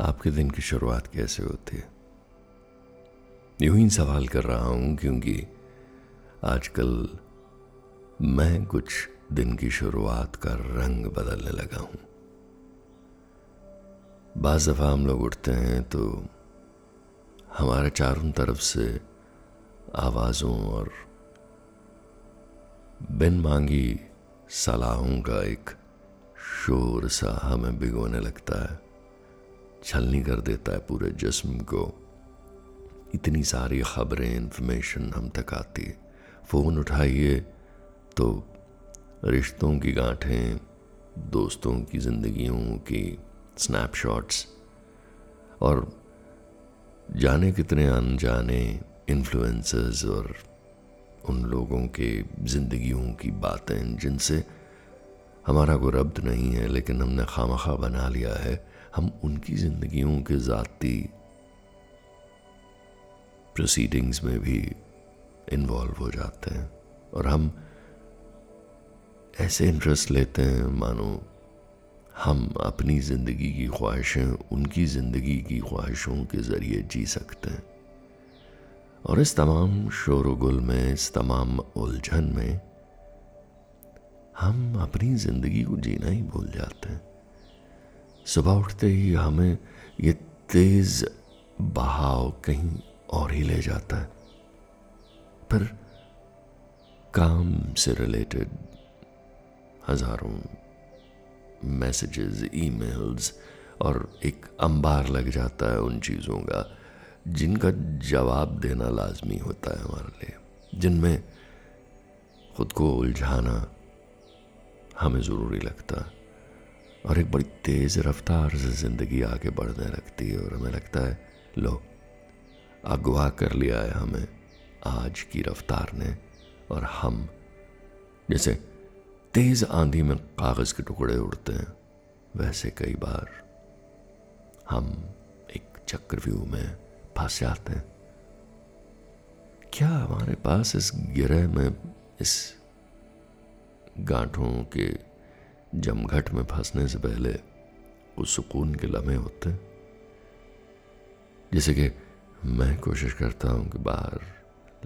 आपके दिन की शुरुआत कैसे होती है? यूँ ही सवाल कर रहा हूँ क्योंकि आजकल मैं कुछ दिन की शुरुआत का रंग बदलने लगा हूँ। बाज दफ़ा हम लोग उठते हैं तो हमारे चारों तरफ़ से आवाज़ों और बिन मांगी सलाहों का एक शोर सा हमें भिगोने लगता है। छलनी कर देता है पूरे जिस्म को। इतनी सारी खबरें इन्फॉर्मेशन हम तक आती फ़ोन उठाइए तो रिश्तों की गांठें, दोस्तों की ज़िंदगियों की स्नैपशॉट्स और जाने कितने अनजाने इन्फ्लुएंसर्स और उन लोगों के ज़िंदगियों की बातें जिनसे हमारा कोई रब्त नहीं है, लेकिन हमने खामखा बना लिया है। हम उनकी ज़िंदगियों के ज़ाती प्रोसीडिंग्स में भी इन्वॉल्व हो जाते हैं। और हम ऐसे इंटरेस्ट लेते हैं, मानो हम अपनी ज़िंदगी की ख्वाहिशें उनकी ज़िंदगी की ख्वाहिशों के ज़रिए जी सकते हैं। और इस तमाम शोर गुल में, इस तमाम उलझन में हम अपनी ज़िंदगी को जीना ही भूल जाते हैं। सुबह उठते ही हमें ये तेज बहाव कहीं और ही ले जाता है। पर काम से रिलेटेड हज़ारों मैसेजेस ईमेल्स और एक अंबार लग जाता है उन चीज़ों का, जिनका जवाब देना लाजमी होता है हमारे लिए, जिनमें खुद को उलझाना हमें ज़रूरी लगता है। और एक बड़ी तेज़ रफ्तार से ज़िंदगी आगे बढ़ने लगती है और हमें लगता है, लो अगवा कर लिया है हमें आज की रफ्तार ने और हम। जैसे तेज़ आंधी में कागज़ के टुकड़े उड़ते हैं, वैसे कई बार हम एक चक्रव्यूह में फंस जाते हैं। क्या हमारे पास इस गिरह में, इस गांठों के जमघट में फंसने से पहले उस सुकून के लम्हे होते जैसे कि मैं कोशिश करता हूँ कि बाहर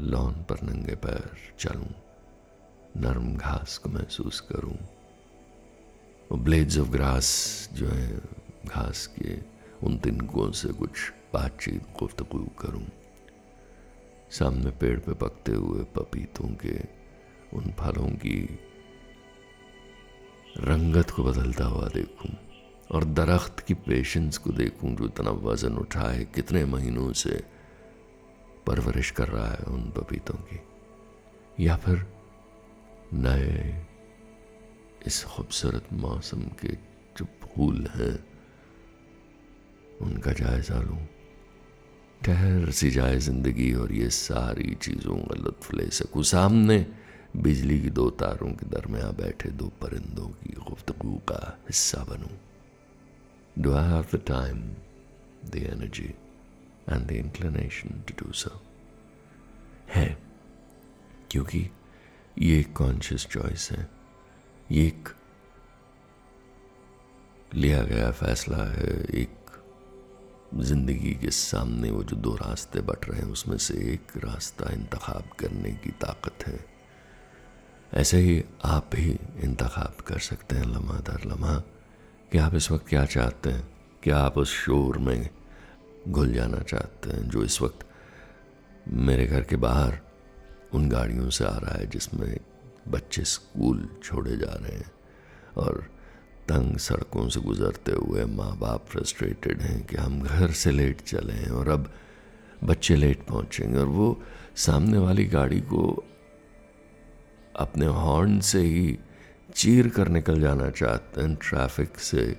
लॉन पर नंगे पैर चलूँ, नरम घास को महसूस करूँ। वो ब्लेड्स ऑफ़ ग्रास जो है, घास के उन तिनकों से कुछ बातचीत, गुफ्तगु करूँ। सामने पेड़ पे पकते हुए पपीतों के उन फलों की रंगत को बदलता हुआ देखूँ और दरख्त की पेशेंस को देखूँ जो इतना वज़न उठाए कितने महीनों से परवरिश कर रहा है उन पपीतों की। या फिर नए इस खूबसूरत मौसम के जो फूल हैं, उनका जायजा लूँ। ठहर सी जाए ज़िंदगी और ये सारी चीज़ों का लुत्फ ले सकूँ। सामने बिजली की दो तारों के दरमियान बैठे दो परिंदों की गुफ्तगु का हिस्सा बनूं। Do I have the time the energy and the inclination to do so है, क्योंकि ये एक कॉन्शियस चॉइस है। ये एक लिया गया फैसला है, एक ज़िंदगी के सामने वो जो दो रास्ते बट रहे हैं, उसमें से एक रास्ता इंतखब करने की ताकत है। ऐसे ही आप भी इंतखब कर सकते हैं, लम्हा दर लम्हा। कि आप इस वक्त क्या चाहते हैं? क्या आप उस शोर में घुल जाना चाहते हैं, जो इस वक्त मेरे घर के बाहर उन गाड़ियों से आ रहा है, जिसमें बच्चे स्कूल छोड़े जा रहे हैं और तंग सड़कों से गुजरते हुए माँ बाप फ्रस्ट्रेटेड हैं कि हम घर से लेट चले हैं और अब बच्चे लेट पहुँचेंगे और वो सामने वाली गाड़ी को अपने हॉर्न से ही चीर कर निकल जाना चाहते हैं ट्रैफ़िक से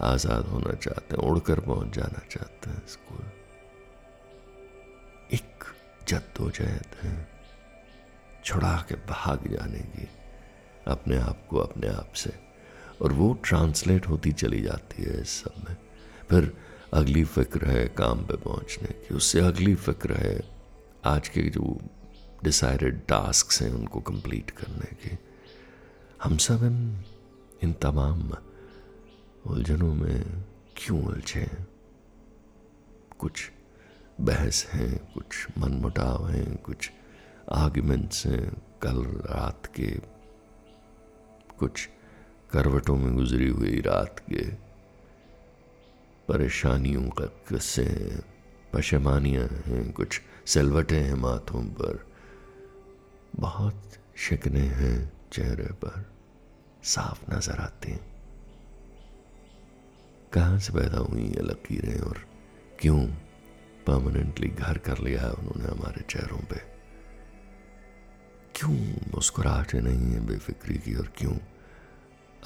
आज़ाद होना चाहते हैं, उड़कर पहुँच जाना चाहते हैं स्कूल एक जद्दोजहद है, छुड़ा के भाग जाने की, अपने आप को अपने आप से. और वो ट्रांसलेट होती चली जाती है इस सब में. फिर अगली फ़िक्र है काम पे पहुँचने की, उससे अगली फ़िक्र है आज के जो डिसाइडेड टास्क हैं उनको कंप्लीट करने के। हम सब इन इन तमाम उलझनों में क्यों उलझे हैं? कुछ बहस हैं, कुछ मनमुटाव हैं, कुछ आर्ग्यूमेंट्स हैं, कल रात के, कुछ करवटों में गुजरी हुई रात के। परेशानियों का किस्से हैं, पशमानियाँ हैं, कुछ सिलवटें हैं माथों पर। बहुत शिकने हैं चेहरे पर। साफ़ नज़र आते हैं। कहाँ से पैदा हुई ये लकीरें और क्यों परमानेंटली घर कर लिया है उन्होंने हमारे चेहरों पे? क्यों मुस्कुराहटें नहीं है बेफिक्री की और क्यों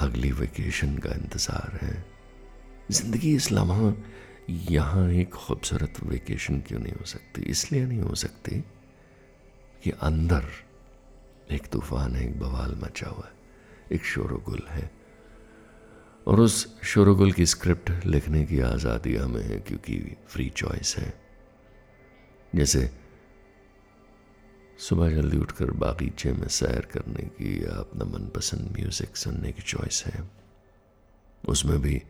अगली वेकेशन का इंतज़ार है? ज़िंदगी इस लम्हा यहाँ एक खूबसूरत वेकेशन क्यों नहीं हो सकती? इसलिए नहीं हो सकती कि अंदर एक तूफ़ान है, एक बवाल मचा हुआ है, एक शोरगुल है। और उस शोरगुल की स्क्रिप्ट लिखने की आज़ादी हमें है क्योंकि फ्री चॉइस है। जैसे सुबह जल्दी उठकर बागीचे में सैर करने की या अपना मनपसंद म्यूज़िक सुनने की चॉइस है। उसमें भी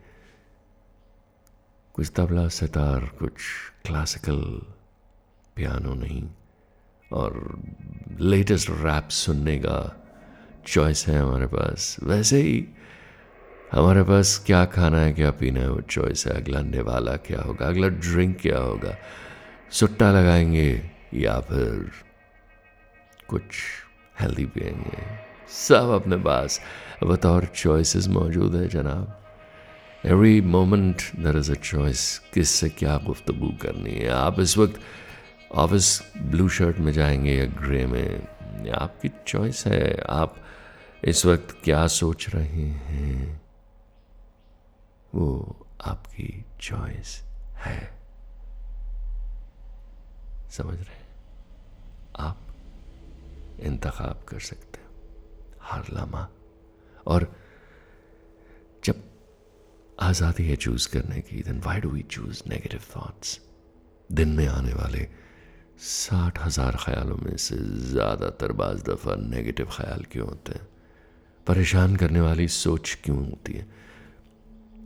कुछ तबला, सितार, कुछ क्लासिकल पियानो नहीं। और लेटेस्ट रैप सुनने का चॉइस है हमारे पास। वैसे ही हमारे पास क्या खाना है, क्या पीना है, वो चॉइस है। अगला निवाला क्या होगा? अगला ड्रिंक क्या होगा? सुट्टा लगाएँगे या फिर कुछ हेल्दी पियेंगे? सब अपने पास। बतौर चॉइसेस मौजूद है जनाब। Every moment there is a choice किससे क्या गुफ्तगु करनी है? आप इस वक्त ऑफ़िस ब्लू शर्ट में जाएँगे या ग्रे में? आपकी चॉइस है। आप इस वक्त क्या सोच रहे हैं? वो आपकी चॉइस है। समझ रहे हैं? आप इंतखब कर सकते हो। हर लम्हा। और जब आज़ादी है चूज़ करने की then why do we choose negative thoughts दिन में आने वाले साठ हज़ार ख्यालों में से ज़्यादातर बाज़ दफ़ा नेगेटिव ख्याल क्यों होते हैं? परेशान करने वाली सोच क्यों होती है?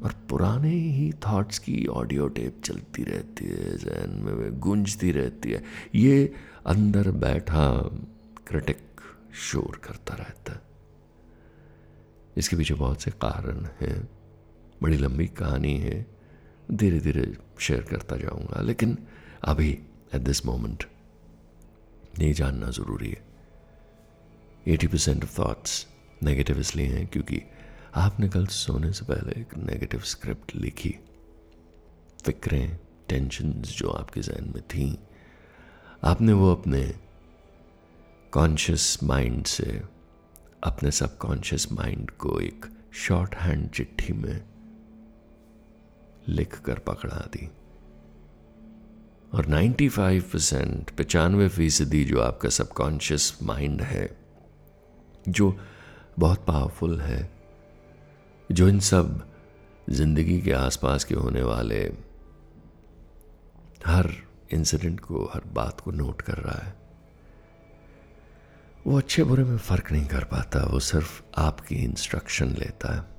और पुराने ही थॉट्स की ऑडियो टेप चलती रहती है, जहन में गूंजती रहती है। ये अंदर बैठा क्रिटिक शोर करता रहता है। इसके पीछे बहुत से कारण हैं। बड़ी लंबी कहानी है। धीरे धीरे शेयर करता जाऊँगा, लेकिन अभी एट दिस मोमेंट ये जानना ज़रूरी है। Eighty percent of thoughts negative इसलिए हैं क्योंकि आपने कल सोने से पहले एक नेगेटिव स्क्रिप्ट लिखी। फिक्रें टेंशन जो आपके जहन में थी, आपने वो अपने कॉन्शियस माइंड से, अपने सबकॉन्शियस माइंड को एक शॉर्ट हैंड चिट्ठी में लिख कर पकड़ा दी। और 95 परसेंट पचानवे फ़ीसदी जो आपका सबकॉन्शियस माइंड है, जो बहुत पावरफुल है, जो इन सब ज़िंदगी के आसपास के होने वाले हर इंसिडेंट को, हर बात को नोट कर रहा है, वो अच्छे बुरे में फ़र्क नहीं कर पाता, वो सिर्फ़ आपकी इंस्ट्रक्शन लेता है।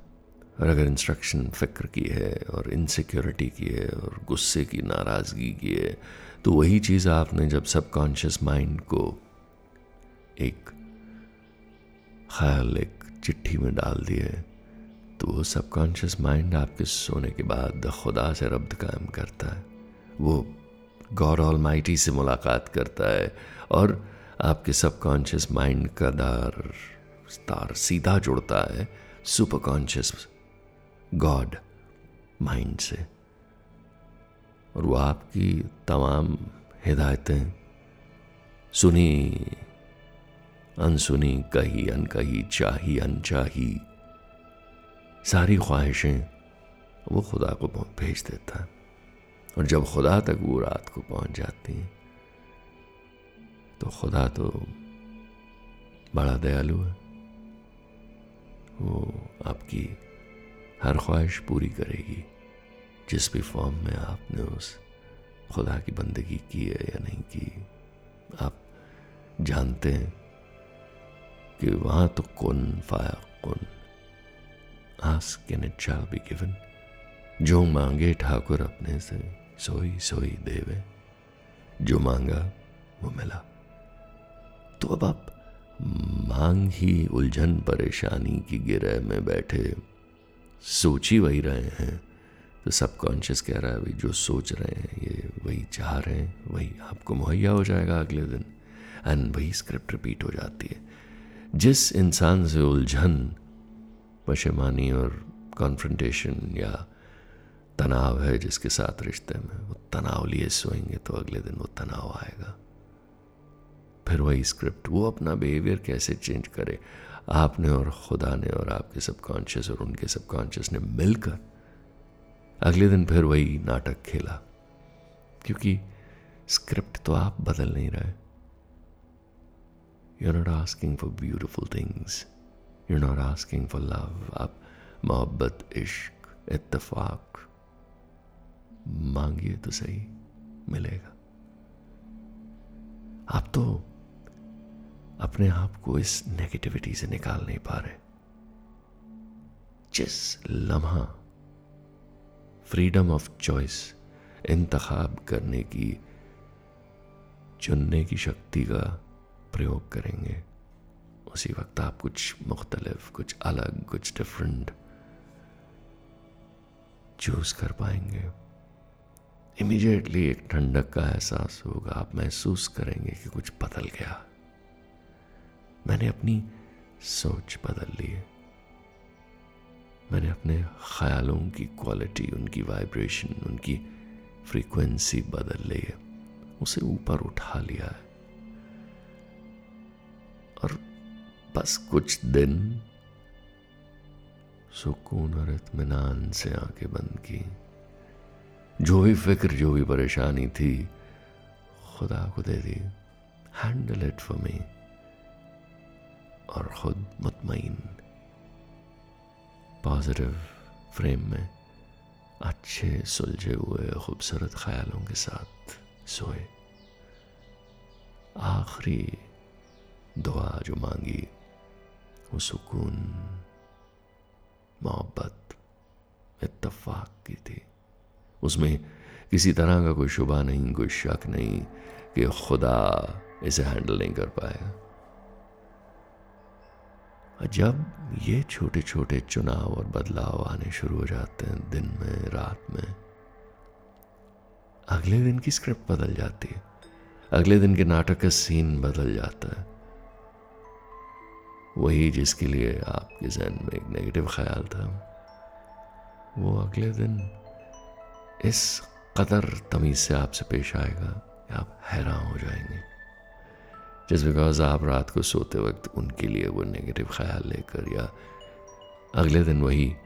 और अगर इंस्ट्रक्शन फ़िक्र की है और इनसिक्योरिटी की है और गुस्से की, नाराज़गी की है तो वही चीज़ आपने जब सबकॉन्शियस माइंड को एक ख्याल, एक चिट्ठी में डाल दी है तो वो सबकॉन्शियस माइंड आपके सोने के बाद खुदा से रब्द कायम करता है। वो गॉड ऑल से मुलाकात करता है और आपके सबकॉन्शियस माइंड का दार, तार सीधा जुड़ता है सुपर कॉन्शियस गॉड माइंड से। और वो आपकी तमाम हिदायतें, सुनी, अनसुनी, कही, अनकही, चाही, अनचाही, सारी ख्वाहिशें वो खुदा को भेज देता। और जब खुदा तक वो रात को पहुँच जाती हैं तो खुदा तो बड़ा दयालु है। वो आपकी हर ख्वाहिश पूरी करेगी, जिस भी फॉर्म में आपने उस खुदा की बंदगी की है या नहीं की। आप जानते हैं कि वहाँ तो कौन, फाया कौन ask can it shall be given जो मांगे ठाकुर अपने से, सोई सोई देवे। जो मांगा, वो मिला। तो अब आप मांग ही उलझन परेशानी की गिरह में बैठे। सोच ही वही रहे हैं। तो सबकॉन्शियस कह रहा है भाई जो सोच रहे हैं, ये वही चाह रहे हैं, वही आपको मुहैया हो जाएगा अगले दिन। एंड वही स्क्रिप्ट रिपीट हो जाती है। जिस इंसान से उलझन, पशेमानी और कॉन्फ्रेंटेशन या तनाव है जिसके साथ रिश्ते में, वो तनाव लिए सोएँगे तो अगले दिन वो तनाव आएगा। फिर वही स्क्रिप्ट वो अपना बिहेवियर कैसे चेंज करे? आपने और खुदा ने और आपके सबकॉन्शियस और उनके सबकॉन्शियस ने मिलकर अगले दिन फिर वही नाटक खेला। क्योंकि स्क्रिप्ट तो आप बदल नहीं रहे। You not asking for beautiful things you not asking for love आप मोहब्बत, इश्क इतफाक मांगिए तो सही, मिलेगा। आप तो अपने आप को इस नेगेटिविटी से निकाल नहीं पा रहे। जिस लम्हा फ्रीडम ऑफ़ चॉइस इंतखाब करने की, चुनने की शक्ति का प्रयोग करेंगे, उसी वक्त आप कुछ मुख्तलिफ़, कुछ अलग, कुछ डिफरेंट चूज़ कर पाएँगे। इमीडिएटली एक ठंडक का एहसास होगा, आप महसूस करेंगे कि कुछ बदल गया। मैंने अपनी सोच बदल ली है। मैंने अपने ख्यालों की क्वालिटी उनकी वाइब्रेशन उनकी फ्रीक्वेंसी बदल ली है। उसे ऊपर उठा लिया है। और बस कुछ दिन सुकून और इतमान से आँखें बंद की। जो भी फ़िक्र, जो भी परेशानी थी, खुदा को दे दी। हैंडल इट फॉर मी और खुद मुतमिन पॉजिटिव फ्रेम में अच्छे सुलझे हुए खूबसूरत ख्यालों के साथ सोए। आखिरी दुआ जो मांगी, वो सुकून, मोहब्बत इतफाक की थी। उसमें किसी तरह का कोई शुबा नहीं, कोई शक नहीं कि खुदा इसे हैंडल नहीं कर पाएगा। जब ये छोटे छोटे चुनाव और बदलाव आने शुरू हो जाते हैं, दिन में, रात में, अगले दिन की स्क्रिप्ट बदल जाती है। अगले दिन के नाटक का सीन बदल जाता है। वही जिसके लिए आपके जहन में एक नेगेटिव ख्याल था। वो अगले दिन इस कदर तमीज से आपसे पेश आएगा कि आप हैरान हो जाएँगे। जस्ट बिकॉज़ आप रात को सोते वक्त उनके लिए वो नेगेटिव ख्याल लेकर या अगले दिन वही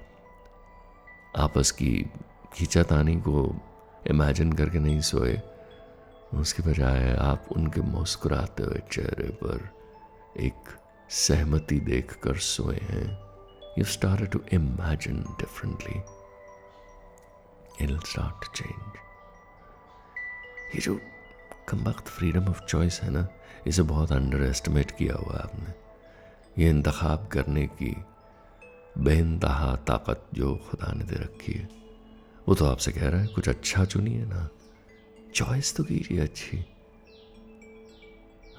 आपस की खींचातानी को इमेजिन करके नहीं सोए, उसके बजाय आप उनके मुस्कुराते हुए चेहरे पर एक सहमति देख कर सोए हैं you start to imagine differently start to change. ये जो कम वक्त फ्रीडम ऑफ़ चॉइस है ना? इसे बहुत अंडर एस्टिमेट किया हुआ है आपने। ये इंतखब करने की बेनतहा ताकत जो खुदा ने दे रखी है। वो तो आपसे कह रहा है, कुछ अच्छा चुनिए ना। चॉइस तो कीजिए अच्छी।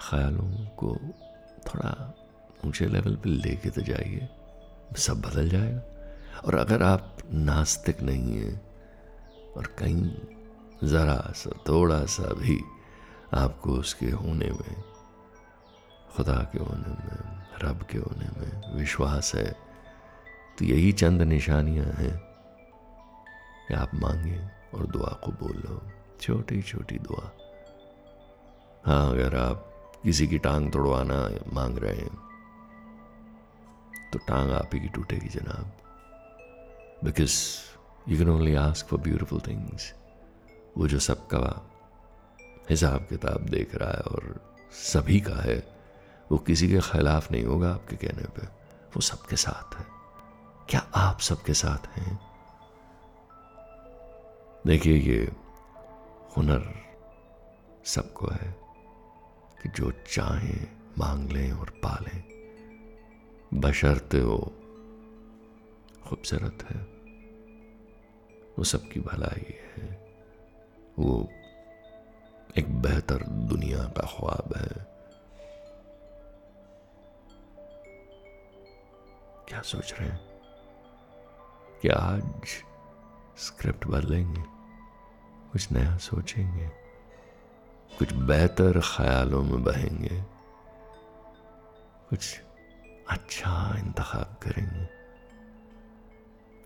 ख्यालों को थोड़ा ऊँचे लेवल पे लेके तो जाइए। सब बदल जाएगा। और अगर आप नास्तिक नहीं हैं, और कहीं ज़रा सा, थोड़ा सा भी आपको उसके होने में, खुदा के होने में, रब के होने में विश्वास है तो यही चंद निशानियाँ हैं कि आप मांगे और दुआ को बोल छोटी छोटी दुआ। हाँ अगर आप किसी की टांग तोड़वाना मांग रहे हैं तो टांग आप ही की टूटेगी, जनाब। Because you can only ask for beautiful things वो जो सबका हिसाब किताब देख रहा है और सभी का है। वो किसी के खिलाफ नहीं होगा आपके कहने पे। वो सबके साथ है। क्या आप सबके साथ हैं? देखिए, ये हुनर सबको है कि जो चाहें, मांग लें और पालें। बशर्ते वो खूबसूरत है। वो सबकी भलाई है। वो एक बेहतर दुनिया का ख्वाब है। क्या सोच रहे हैं? क्या आज स्क्रिप्ट बदलेंगे? कुछ नया सोचेंगे? कुछ बेहतर ख्यालों में बहेंगे? कुछ अच्छा इंतखब करेंगे?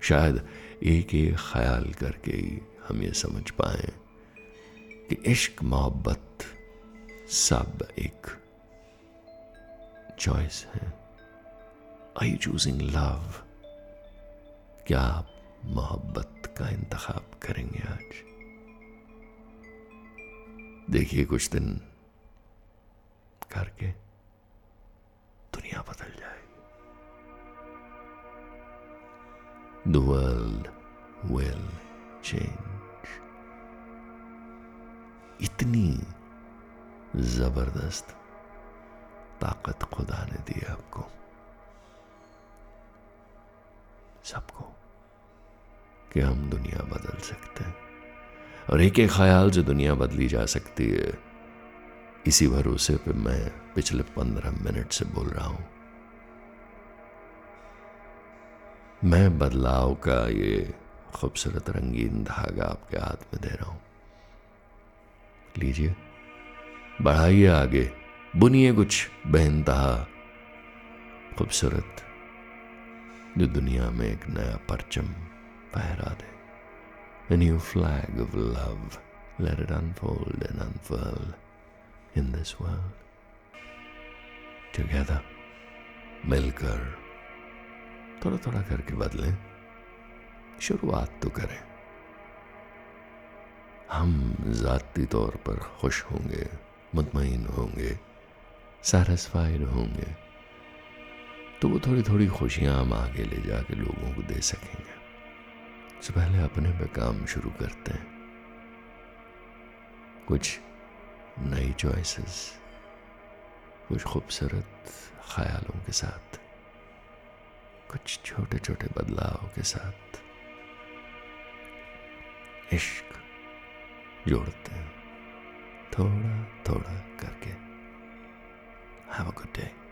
शायद एक एक ख्याल करके ही हम ये समझ पाए। कि इश्क, मोहब्बत सब एक चॉइस है। आई यू चूजिंग लव क्या आप मोहब्बत का इंतखब करेंगे आज? देखिए, कुछ दिन करके दुनिया बदल जाएगी। द वर्ल्ड विल चेंज इतनी ज़बरदस्त ताकत खुदा ने दी आपको सबको कि हम दुनिया बदल सकते हैं। और एक एक ख्याल से दुनिया बदली जा सकती है, इसी भरोसे पे मैं पिछले पंद्रह मिनट से बोल रहा हूँ। मैं बदलाव का ये खूबसूरत रंगीन धागा आपके हाथ में दे रहा हूँ। लीजिए। बढ़ाइए आगे। बुनिए कुछ बेनतहा खूबसूरत। जो दुनिया में एक नया परचम फहरा दे। A new flag of love. Let it unfold and unfurl in this world. Together, मिलकर थोड़ा थोड़ा करके बदलें। शुरुआत तो करें। हम ज़ाती तौर पर खुश होंगे मुतमिन होंगे, सेटिस्फाइड होंगे। तो वो थोड़ी थोड़ी खुशियाँ हम आगे ले जाके लोगों को दे सकेंगे। सबसे पहले अपने पे काम शुरू करते हैं। कुछ नई चॉइसेस, कुछ खूबसूरत ख्यालों के साथ, कुछ छोटे छोटे बदलाव के साथ। इश्क। जोड़ते हैं। थोड़ा थोड़ा करके। Have a good day